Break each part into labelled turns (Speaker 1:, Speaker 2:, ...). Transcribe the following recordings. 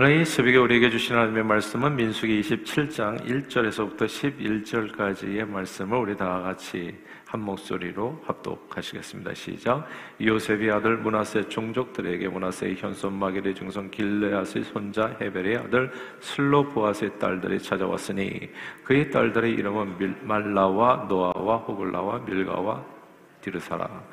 Speaker 1: 오늘 이 새벽에 우리에게 주신 하나님의 말씀은 민수기 27장 1절에서부터 11절까지의 말씀을 우리 다 같이 한 목소리로 합독하시겠습니다. 시작. 요셉의 아들 문하세 종족들에게 문하세의 현손 마게의 중성 길레앗의 손자 헤벨의 아들 슬로보아스의 딸들이 찾아왔으니 그의 딸들의 이름은 말라와 노아와 호글라와 밀가와 디르사라.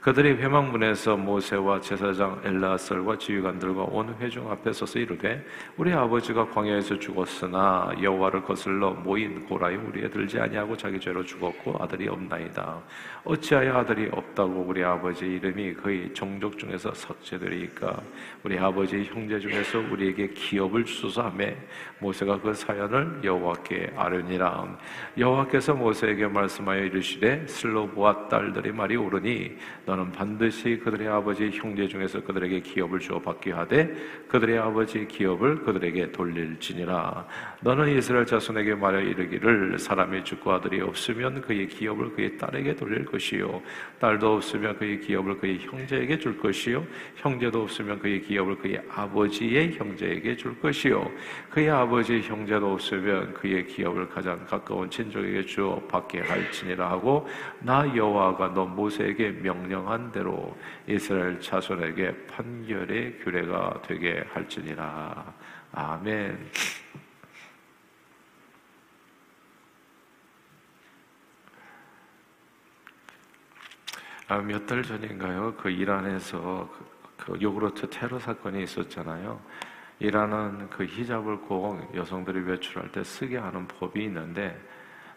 Speaker 1: 그들이 회망문에서 모세와 제사장 엘라설과 지휘관들과 온 회중 앞에 서서 이르되 우리 아버지가 광야에서 죽었으나 여호와를 거슬러 모인 고라에 우리에 들지 아니하고 자기 죄로 죽었고 아들이 없나이다. 어찌하여 아들이 없다고 우리 아버지 이름이 그의 종족 중에서 삭제되리까? 우리 아버지 형제 중에서 우리에게 기업을 주소서 하매 모세가 그 사연을 여호와께 아뢰니라. 여호와께서 모세에게 말씀하여 이르시되 슬로보아 딸들이 말이 오르니 너는 반드시 그들의 아버지 형제 중에서 그들에게 기업을 주어 받게 하되 그들의 아버지 기업을 그들에게 돌릴지니라. 너는 이스라엘 자손에게 말하여 이르기를 사람이 죽고 아들이 없으면 그의 기업을 그의 딸에게 돌릴 것이요. 딸도 없으면 그의 기업을 그의 형제에게 줄 것이요. 형제도 없으면 그의 기업을 그의 아버지의 형제에게 줄 것이요. 그의 아버지 형제도 없으면 그의 기업을 가장 가까운 친족에게 주어 받게 할지니라 하고 나 여호와가 너 모세에게 명령 명한 대로 이스라엘 자손에게 판결의 규례가 되게 할지니라. 아멘. 아, 몇 달 전인가요? 그 이란에서 그, 그 요구르트 테러 사건이 있었잖아요. 이란은 그 히잡을 꼭 여성들이 외출할 때 쓰게 하는 법이 있는데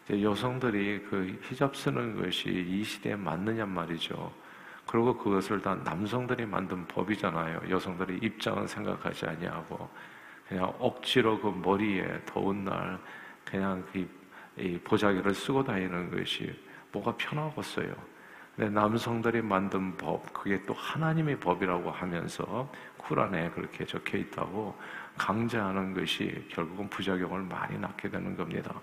Speaker 1: 여성들이 그 히잡 쓰는 것이 이 시대에 맞느냐 말이죠. 그리고 그것을 다 남성들이 만든 법이잖아요. 여성들의 입장은 생각하지 아니하고 그냥 억지로 그 머리에 더운 날 그냥 그 보자기를 쓰고 다니는 것이 뭐가 편하겠어요. 근데 남성들이 만든 법, 그게 또 하나님의 법이라고 하면서 쿠란에 그렇게 적혀 있다고 강제하는 것이 결국은 부작용을 많이 낳게 되는 겁니다.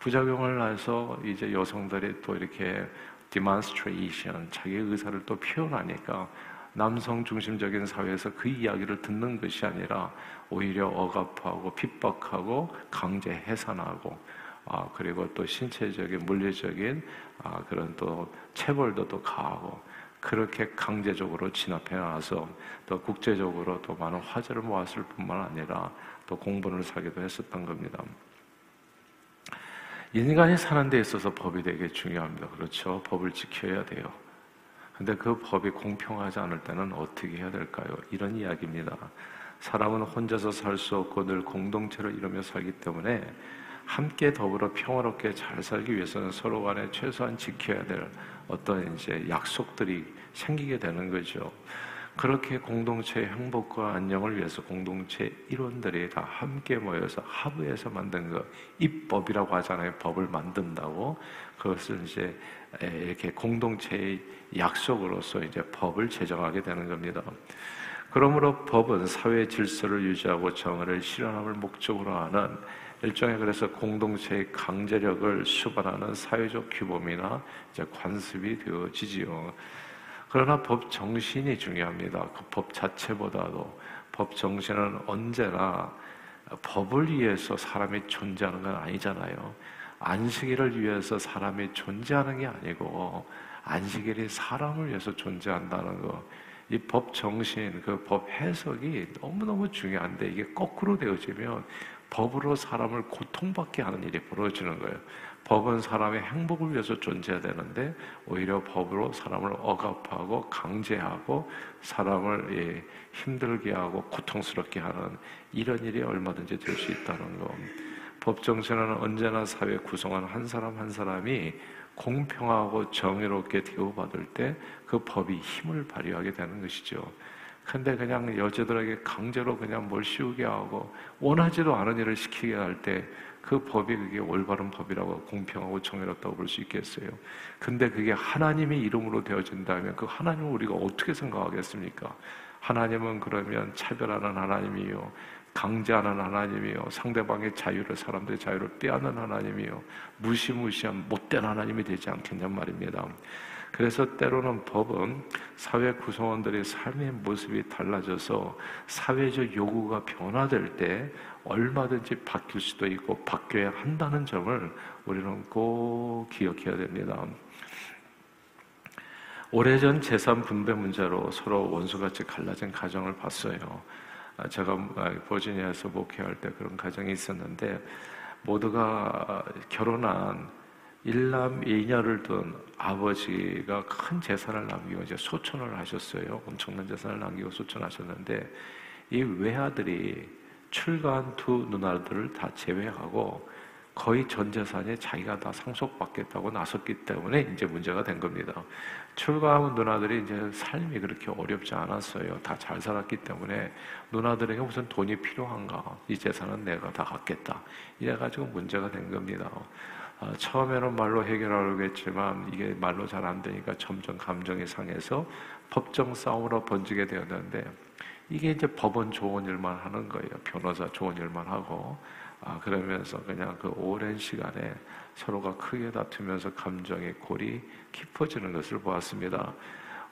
Speaker 1: 부작용을 낳아서 이제 여성들이 또 이렇게 demonstration, 자기의 의사를 또 표현하니까 남성 중심적인 사회에서 그 이야기를 듣는 것이 아니라 오히려 억압하고 핍박하고 강제 해산하고 아, 그리고 또 신체적인 물리적인 아, 그런 또 체벌도 또 가하고 그렇게 강제적으로 진압해 놔서 또 국제적으로 또 많은 화제를 모았을 뿐만 아니라 또 공분을 사기도 했었던 겁니다. 인간이 사는 데 있어서 법이 되게 중요합니다. 그렇죠? 법을 지켜야 돼요. 근데 그 법이 공평하지 않을 때는 어떻게 해야 될까요? 이런 이야기입니다. 사람은 혼자서 살 수 없고 늘 공동체로 이루며 살기 때문에 함께 더불어 평화롭게 잘 살기 위해서는 서로 간에 최소한 지켜야 될 어떤 이제 약속들이 생기게 되는 거죠. 그렇게 공동체의 행복과 안녕을 위해서 공동체 일원들이 다 함께 모여서 합의해서 만든 거 입법이라고 하잖아요. 법을 만든다고 그것을 이제 이렇게 공동체의 약속으로서 이제 법을 제정하게 되는 겁니다. 그러므로 법은 사회 질서를 유지하고 정의를 실현함을 목적으로 하는 일종의 그래서 공동체의 강제력을 수반하는 사회적 규범이나 이제 관습이 되어지지요. 그러나 법 정신이 중요합니다. 그 법 자체보다도 법 정신은 언제나 법을 위해서 사람이 존재하는 건 아니잖아요. 안식일을 위해서 사람이 존재하는 게 아니고 안식일이 사람을 위해서 존재한다는 거. 이 법 정신, 그 법 해석이 너무너무 중요한데 이게 거꾸로 되어지면 법으로 사람을 고통받게 하는 일이 벌어지는 거예요. 법은 사람의 행복을 위해서 존재해야 되는데 오히려 법으로 사람을 억압하고 강제하고 사람을 예, 힘들게 하고 고통스럽게 하는 이런 일이 얼마든지 될 수 있다는 것. 법 정신은 언제나 사회 구성원 한 사람 한 사람이 공평하고 정의롭게 대우받을 때 그 법이 힘을 발휘하게 되는 것이죠. 근데 그냥 여자들에게 강제로 그냥 뭘 씌우게 하고 원하지도 않은 일을 시키게 할 때 그 법이 그게 올바른 법이라고 공평하고 정의롭다고 볼 수 있겠어요. 근데 그게 하나님의 이름으로 되어진다면 그 하나님을 우리가 어떻게 생각하겠습니까? 하나님은 그러면 차별하는 하나님이요. 강제하는 하나님이요. 상대방의 자유를, 사람들의 자유를 빼앗는 하나님이요. 무시무시한 못된 하나님이 되지 않겠냔 말입니다. 그래서 때로는 법은 사회 구성원들의 삶의 모습이 달라져서 사회적 요구가 변화될 때 얼마든지 바뀔 수도 있고 바뀌어야 한다는 점을 우리는 꼭 기억해야 됩니다. 오래전 재산 분배 문제로 서로 원수같이 갈라진 가정을 봤어요. 아, 제가 버지니아에서 목회할 때 그런 가정이 있었는데 모두가 결혼한 일남 이녀를 둔 아버지가 큰 재산을 남기고 이제 소천을 하셨어요. 엄청난 재산을 남기고 소천하셨는데 이 외아들이 출가한 두 누나들을 다 제외하고 거의 전 재산이 자기가 다 상속받겠다고 나섰기 때문에 이제 문제가 된 겁니다. 출가한 누나들이 이제 삶이 그렇게 어렵지 않았어요. 다 잘 살았기 때문에 누나들에게 무슨 돈이 필요한가? 이 재산은 내가 다 갖겠다. 이래가지고 문제가 된 겁니다. 아, 처음에는 말로 해결하려고 했지만 이게 말로 잘 안 되니까 점점 감정이 상해서 법정 싸움으로 번지게 되었는데 이게 이제 법원 좋은 일만 하는 거예요. 변호사 좋은 일만 하고 아, 그러면서 그냥 그 오랜 시간에 서로가 크게 다투면서 감정의 골이 깊어지는 것을 보았습니다.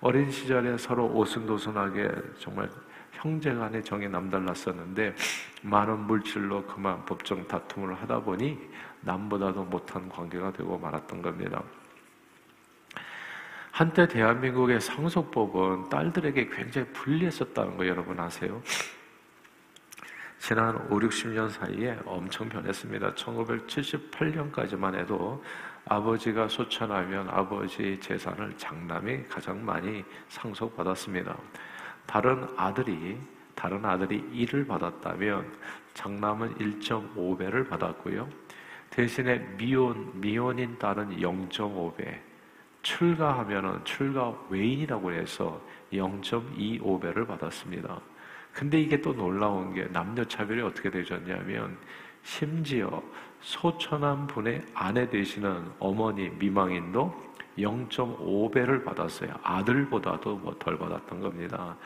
Speaker 1: 어린 시절에 서로 오순도순하게 정말 형제 간의 정이 남달랐었는데 많은 물질로 그만 법정 다툼을 하다 보니 남보다도 못한 관계가 되고 말았던 겁니다. 한때 대한민국의 상속법은 딸들에게 굉장히 불리했었다는 거 여러분 아세요? 지난 5, 60년 사이에 엄청 변했습니다. 1978년까지만 해도 아버지가 소천하면 아버지 재산을 장남이 가장 많이 상속받았습니다. 다른 아들이 다른 아들이 1을 받았다면 장남은 1.5배를 받았고요. 대신에 미혼 미혼인 딸은 0.5배, 출가하면은 출가 외인이라고 해서 0.25배를 받았습니다. 근데 이게 또 놀라운 게 남녀 차별이 어떻게 되셨냐면 심지어 소천한 분의 아내 되시는 어머니 미망인도 0.5배를 받았어요. 아들보다도 뭐 덜 받았던 겁니다.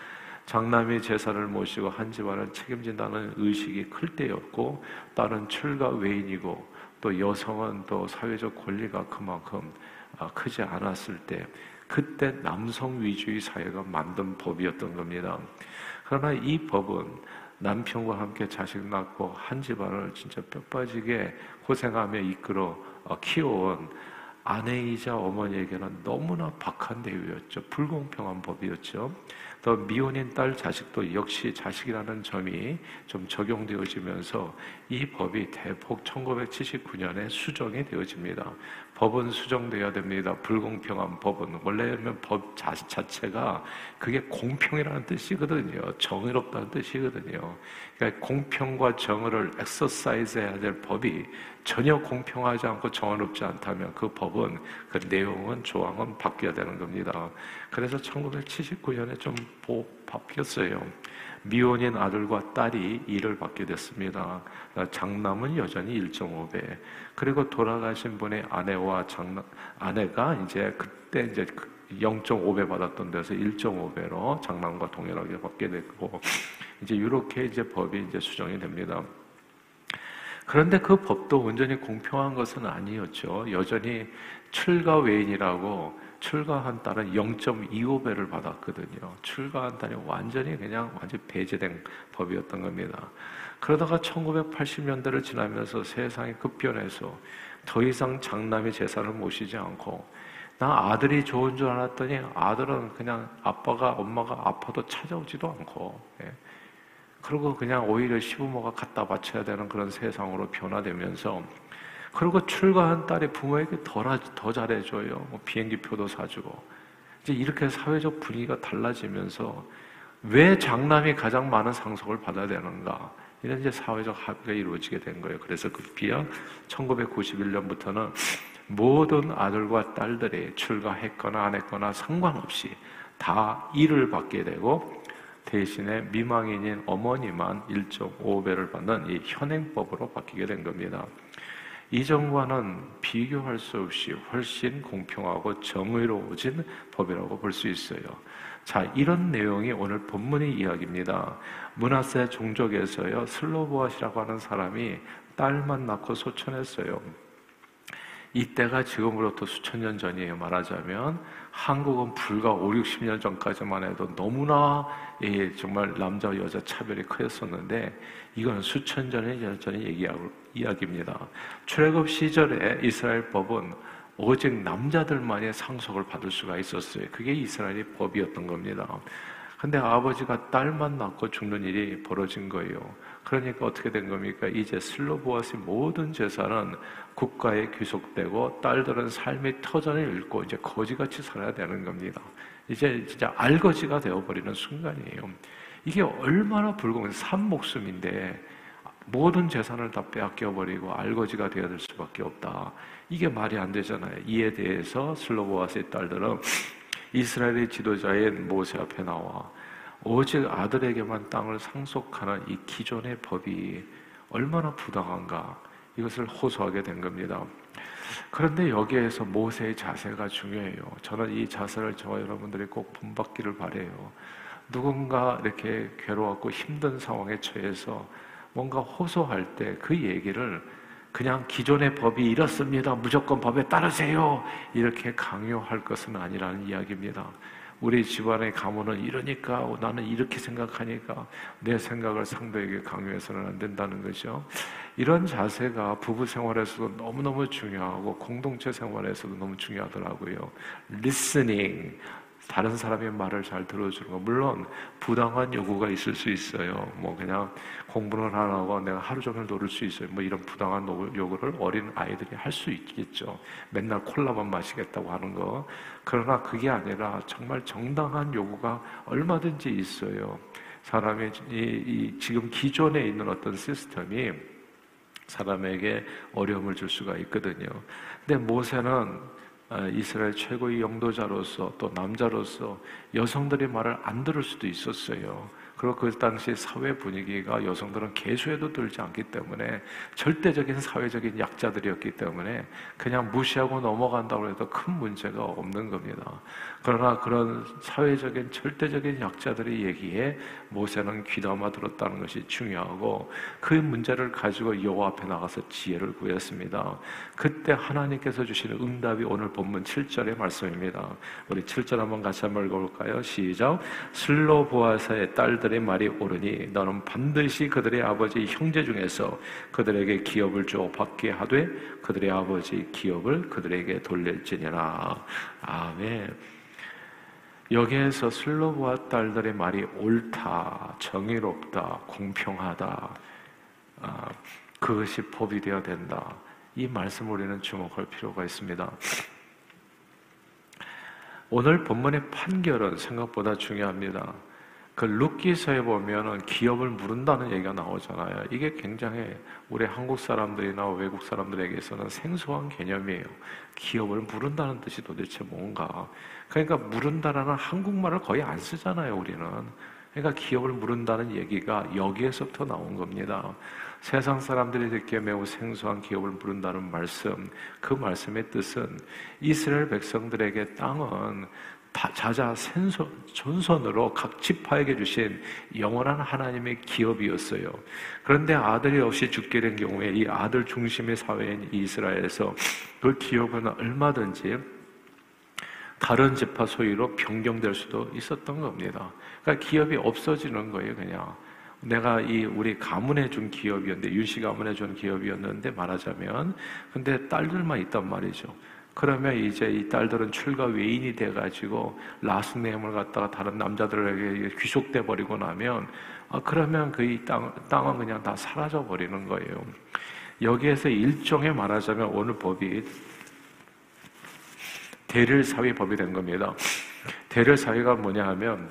Speaker 1: 장남이 제사를 모시고 한 집안을 책임진다는 의식이 클 때였고 딸은 출가 외인이고 또 여성은 또 사회적 권리가 그만큼 아, 크지 않았을 때 그때 남성 위주의 사회가 만든 법이었던 겁니다. 그러나 이 법은 남편과 함께 자식 낳고 한 집안을 진짜 뼈 빠지게 고생하며 이끌어 어, 키워온 아내이자 어머니에게는 너무나 박한 대우였죠. 불공평한 법이었죠. 또 미혼인 딸 자식도 역시 자식이라는 점이 좀 적용되어지면서 이 법이 대폭 1979년에 수정이 되어집니다. 법은 수정되어야 됩니다. 불공평한 법은 원래는 법 자체가 그게 공평이라는 뜻이거든요. 정의롭다는 뜻이거든요. 그러니까 공평과 정의를 엑서사이즈 해야 될 법이 전혀 공평하지 않고 정의롭지 않다면 그 법은 그 내용은 조항은 바뀌어야 되는 겁니다. 그래서 1979년에 좀 바뀌었어요. 미혼인 아들과 딸이 일을 받게 됐습니다. 장남은 여전히 1.5배. 그리고 돌아가신 분의 아내와 장남, 아내가 이제 그때 이제 0.5배 그 받았던 데서 1.5배로 장남과 동일하게 받게 됐고, 이제 이렇게 이제 법이 이제 수정이 됩니다. 그런데 그 법도 온전히 공평한 것은 아니었죠. 여전히 출가 외인이라고 출가한 딸은 0.25배를 받았거든요. 출가한 딸이 완전히 그냥 완전 배제된 법이었던 겁니다. 그러다가 1980년대를 지나면서 세상이 급변해서 더 이상 장남의 재산을 모시지 않고 나 아들이 좋은 줄 알았더니 아들은 그냥 아빠가 엄마가 아파도 찾아오지도 않고 예. 그리고 그냥 오히려 시부모가 갖다 바쳐야 되는 그런 세상으로 변화되면서 그리고 출가한 딸이 부모에게 더, 더 잘해줘요. 뭐 비행기 표도 사주고. 이제 이렇게 사회적 분위기가 달라지면서 왜 장남이 가장 많은 상속을 받아야 되는가? 이런 이제 사회적 합의가 이루어지게 된 거예요. 그래서 급기야 1991년부터는 모든 아들과 딸들이 출가했거나 안 했거나 상관없이 다 일을 받게 되고 대신에 미망인인 어머니만 1.5배를 받는 이 현행법으로 바뀌게 된 겁니다. 이전과는 비교할 수 없이 훨씬 공평하고 정의로워진 법이라고 볼 수 있어요. 자, 이런 내용이 오늘 본문의 이야기입니다. 문하세 종족에서요, 슬로보아시라고 하는 사람이 딸만 낳고 소천했어요. 이때가 지금으로부터 수천 년 전이에요. 말하자면 한국은 불과 5, 60년 전까지만 해도 너무나 예, 정말 남자 여자 차별이 크였었는데 이건 수천 년의 전의 얘기하고 이야기입니다. 출애굽 시절에 이스라엘 법은 오직 남자들만의 상속을 받을 수가 있었어요. 그게 이스라엘의 법이었던 겁니다. 근데 아버지가 딸만 낳고 죽는 일이 벌어진 거예요. 그러니까 어떻게 된 겁니까? 이제 슬로보아스의 모든 재산은 국가에 귀속되고 딸들은 삶의 터전을 잃고 이제 거지같이 살아야 되는 겁니다. 이제 진짜 알거지가 되어버리는 순간이에요. 이게 얼마나 불공평, 산 목숨인데 모든 재산을 다 빼앗겨버리고 알거지가 되어야 될 수밖에 없다. 이게 말이 안 되잖아요. 이에 대해서 슬로보아스의 딸들은 이스라엘의 지도자인 모세 앞에 나와 오직 아들에게만 땅을 상속하는 이 기존의 법이 얼마나 부당한가 이것을 호소하게 된 겁니다. 그런데 여기에서 모세의 자세가 중요해요. 저는 이 자세를 저와 여러분들이 꼭 본받기를 바래요. 누군가 이렇게 괴로웠고 힘든 상황에 처해서 뭔가 호소할 때 그 얘기를 그냥 기존의 법이 이렇습니다. 무조건 법에 따르세요. 이렇게 강요할 것은 아니라는 이야기입니다. 우리 집안의 가문은 이러니까 나는 이렇게 생각하니까 내 생각을 상대에게 강요해서는 안 된다는 거죠. 이런 자세가 부부 생활에서도 너무너무 중요하고 공동체 생활에서도 너무 중요하더라고요. listening, 다른 사람의 말을 잘 들어주는 거. 물론 부당한 요구가 있을 수 있어요. 뭐 그냥 공부는 안 하고 내가 하루 종일 놀을 수 있어요. 뭐 이런 부당한 요구를 어린 아이들이 할 수 있겠죠. 맨날 콜라만 마시겠다고 하는 거. 그러나 그게 아니라 정말 정당한 요구가 얼마든지 있어요. 사람의 이, 이 지금 기존에 있는 어떤 시스템이 사람에게 어려움을 줄 수가 있거든요. 근데 모세는 아, 이스라엘 최고의 영도자로서 또 남자로서 여성들의 말을 안 들을 수도 있었어요. 그리고 그 당시 사회 분위기가 여성들은 개수에도 들지 않기 때문에 절대적인 사회적인 약자들이었기 때문에 그냥 무시하고 넘어간다고 해도 큰 문제가 없는 겁니다. 그러나 그런 사회적인 절대적인 약자들의 얘기에 모세는 귀담아 들었다는 것이 중요하고 그 문제를 가지고 여호와 앞에 나가서 지혜를 구했습니다. 그때 하나님께서 주시는 응답이 오늘 본문 7절의 말씀입니다. 우리 7절 한번 같이 한번 읽어볼까요? 시작. 슬로보아사의 딸들 의 말이 옳으니 너는 반드시 그들의 아버지 형제 중에서 그들에게 기업을 줘 받게 하되 그들의 아버지 기업을 그들에게 돌릴지니라. 아멘. 여기에서 슬로보아 딸들의 말이 옳다, 정의롭다, 공평하다, 아, 그것이 법이 되어야 된다. 이 말씀 우리는 주목할 필요가 있습니다. 오늘 본문의 판결은 생각보다 중요합니다. 그 룻기서에 보면은 기업을 물은다는 얘기가 나오잖아요. 이게 굉장히 우리 한국 사람들이나 외국 사람들에게서는 생소한 개념이에요. 기업을 물은다는 뜻이 도대체 뭔가. 그러니까 물은다라는 한국말을 거의 안 쓰잖아요, 우리는. 그러니까 기업을 물은다는 얘기가 여기에서부터 나온 겁니다. 세상 사람들이 듣기에 매우 생소한 기업을 물은다는 말씀, 그 말씀의 뜻은 이스라엘 백성들에게 땅은 자자 생선, 전선으로 각 지파에게 주신 영원한 하나님의 기업이었어요. 그런데 아들이 없이 죽게 된 경우에 이 아들 중심의 사회인 이스라엘에서 그 기업은 얼마든지 다른 지파 소유로 변경될 수도 있었던 겁니다. 그러니까 기업이 없어지는 거예요, 그냥. 내가 이 우리 가문에 준 기업이었는데, 윤씨 가문에 준 기업이었는데 말하자면, 근데 딸들만 있단 말이죠. 그러면 이제 이 딸들은 출가 외인이 돼가지고 라스네임을 갖다가 다른 남자들에게 귀속돼 버리고 나면 아, 그러면 그 이 땅, 땅은 그냥 다 사라져 버리는 거예요. 여기에서 일종의 말하자면 오늘 법이 데릴사위 법이 된 겁니다. 데릴사위가 뭐냐 하면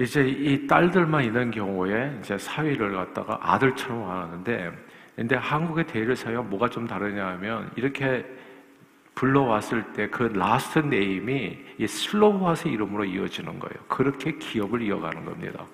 Speaker 1: 이제 이 딸들만 있는 경우에 이제 사위를 갖다가 아들처럼 하는데 근데 한국의 데릴사위와 뭐가 좀 다르냐 하면 이렇게 불러왔을 때 그 last name이 이 슬로브핫 이름으로 이어지는 거예요. 그렇게 기업을 이어가는 겁니다.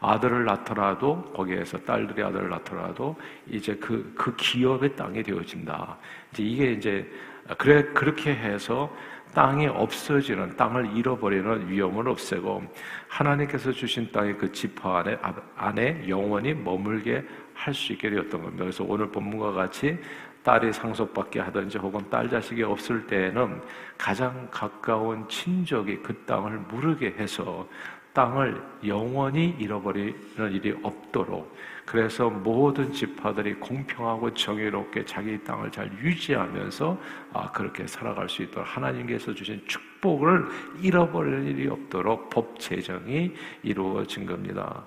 Speaker 1: 아들을 낳더라도 거기에서 딸들이 아들을 낳더라도 이제 그, 그 기업의 땅이 되어진다. 이제 이게 이제 그래 그렇게 해서 땅이 없어지는 땅을 잃어버리는 위험을 없애고 하나님께서 주신 땅의 그 지파 안에 안에 영원히 머물게 할 수 있게 되었던 겁니다. 그래서 오늘 본문과 같이 딸이 상속받게 하든지 혹은 딸 자식이 없을 때에는 가장 가까운 친족이 그 땅을 무르게 해서 땅을 영원히 잃어버리는 일이 없도록 그래서 모든 지파들이 공평하고 정의롭게 자기 땅을 잘 유지하면서 아 그렇게 살아갈 수 있도록 하나님께서 주신 축복을 잃어버릴 일이 없도록 법 제정이 이루어진 겁니다.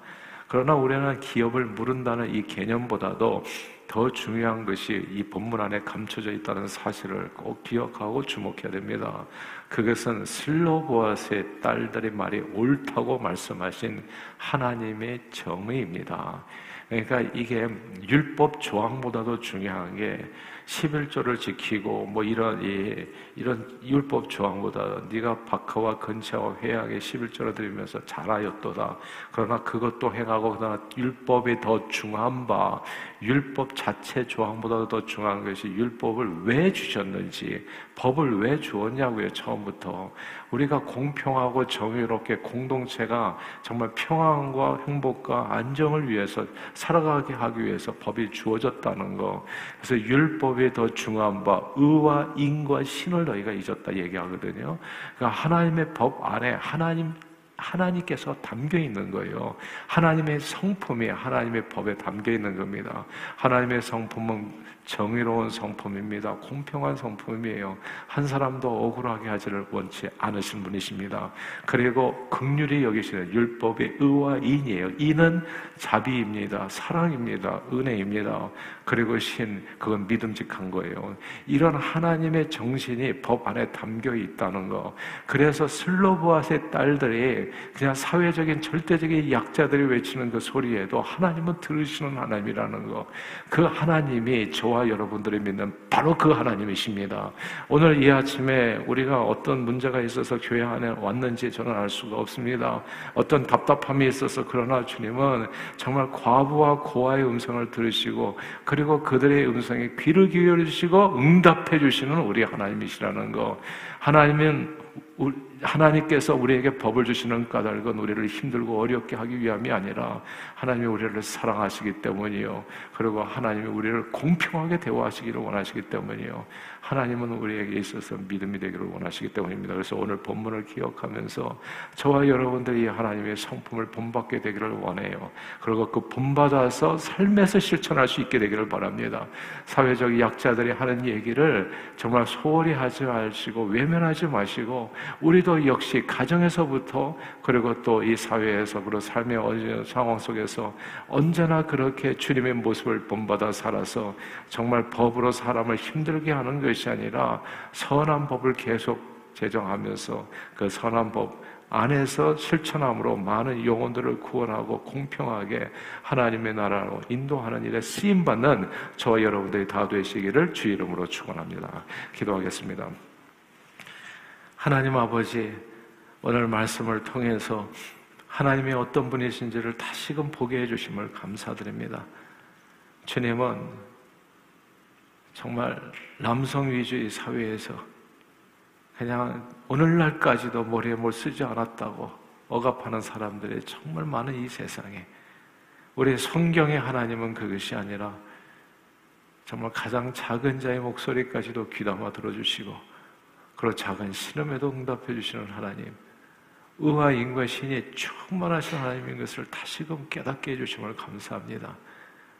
Speaker 1: 그러나 우리는 기업을 물은다는 이 개념보다도 더 중요한 것이 이 본문 안에 감춰져 있다는 사실을 꼭 기억하고 주목해야 됩니다. 그것은 슬로보아스의 딸들의 말이 옳다고 말씀하신 하나님의 정의입니다. 그러니까 이게 율법 조항보다도 중요한 게 11조를 지키고 뭐 이런 이 이런 율법 조항보다 네가 박하와 근처와 회양에 11조를 드리면서 잘하였도다. 그러나 그것도 행하고 그러나 율법이 더 중한 바 율법 자체 조항보다도 더 중요한 것이 율법을 왜 주셨는지 법을 왜 주었냐고요 처음부터 우리가 공평하고 정의롭게 공동체가 정말 평안과 행복과 안정을 위해서 살아가게 하기 위해서 법이 주어졌다는 거 그래서 율법 이더 중요한 바 의와 인과 신을 너희가 잊었다 얘기하거든요. 그러니까 하나님의 법 안에 하나님 하나님께서 담겨 있는 거예요. 하나님의 성품이 하나님의 법에 담겨 있는 겁니다. 하나님의 성품은 정의로운 성품입니다. 공평한 성품이에요. 한 사람도 억울하게 하지를 원치 않으신 분이십니다. 그리고 극률이 여기시는 율법의 의와 인이에요. 인은 자비입니다. 사랑입니다. 은혜입니다. 그리고 신, 그건 믿음직한 거예요. 이런 하나님의 정신이 법 안에 담겨 있다는 거. 그래서 슬로보아스의 딸들이 그냥 사회적인 절대적인 약자들이 외치는 그 소리에도 하나님은 들으시는 하나님이라는 거. 그 하나님이 저와 여러분들이 믿는 바로 그 하나님이십니다. 오늘 이 아침에 우리가 어떤 문제가 있어서 교회 안에 왔는지 저는 알 수가 없습니다. 어떤 답답함이 있어서 그러나 주님은 정말 과부와 고아의 음성을 들으시고 그리고 그들의 음성에 귀를 기울이시고 응답해 주시는 우리 하나님이시라는 거. 하나님은 하나님께서 우리에게 법을 주시는 까닭은 우리를 힘들고 어렵게 하기 위함이 아니라 하나님이 우리를 사랑하시기 때문이요. 그리고 하나님이 우리를 공평하게 대우하시기를 원하시기 때문이요. 하나님은 우리에게 있어서 믿음이 되기를 원하시기 때문입니다. 그래서 오늘 본문을 기억하면서 저와 여러분들이 하나님의 성품을 본받게 되기를 원해요. 그리고 그 본받아서 삶에서 실천할 수 있게 되기를 바랍니다. 사회적 약자들이 하는 얘기를 정말 소홀히 하지 마시고 외면하지 마시고 우리도 역시 가정에서부터 그리고 또 이 사회에서 그리고 삶의 상황 속에서 언제나 그렇게 주님의 모습을 본받아 살아서 정말 법으로 사람을 힘들게 하는 것이 아니라 선한 법을 계속 제정하면서 그 선한 법 안에서 실천함으로 많은 영혼들을 구원하고 공평하게 하나님의 나라로 인도하는 일에 쓰임 받는 저와 여러분들이 다 되시기를 주 이름으로 축원합니다. 기도하겠습니다. 하나님 아버지, 오늘 말씀을 통해서 하나님이 어떤 분이신지를 다시금 보게 해주심을 감사드립니다. 주님은 정말 남성 위주의 사회에서 그냥 오늘날까지도 머리에 뭘 쓰지 않았다고 억압하는 사람들이 정말 많은 이 세상에 우리 성경의 하나님은 그것이 아니라 정말 가장 작은 자의 목소리까지도 귀담아 들어주시고 그리고 작은 신음에도 응답해 주시는 하나님, 의와 인과 신이 충만하신 하나님인 것을 다시금 깨닫게 해주심을 감사합니다.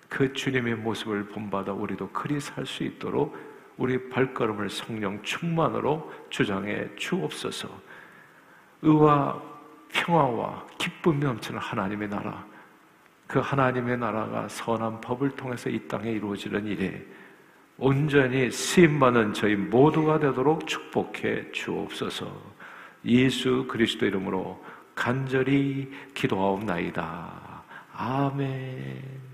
Speaker 1: 그 주님의 모습을 본받아 우리도 그리 살 수 있도록 우리 발걸음을 성령 충만으로 주장해 주옵소서. 의와 평화와 기쁨이 넘치는 하나님의 나라, 그 하나님의 나라가 선한 법을 통해서 이 땅에 이루어지는 일에 온전히 쓰임받는 저희 모두가 되도록 축복해 주옵소서. 예수 그리스도 이름으로 간절히 기도하옵나이다. 아멘.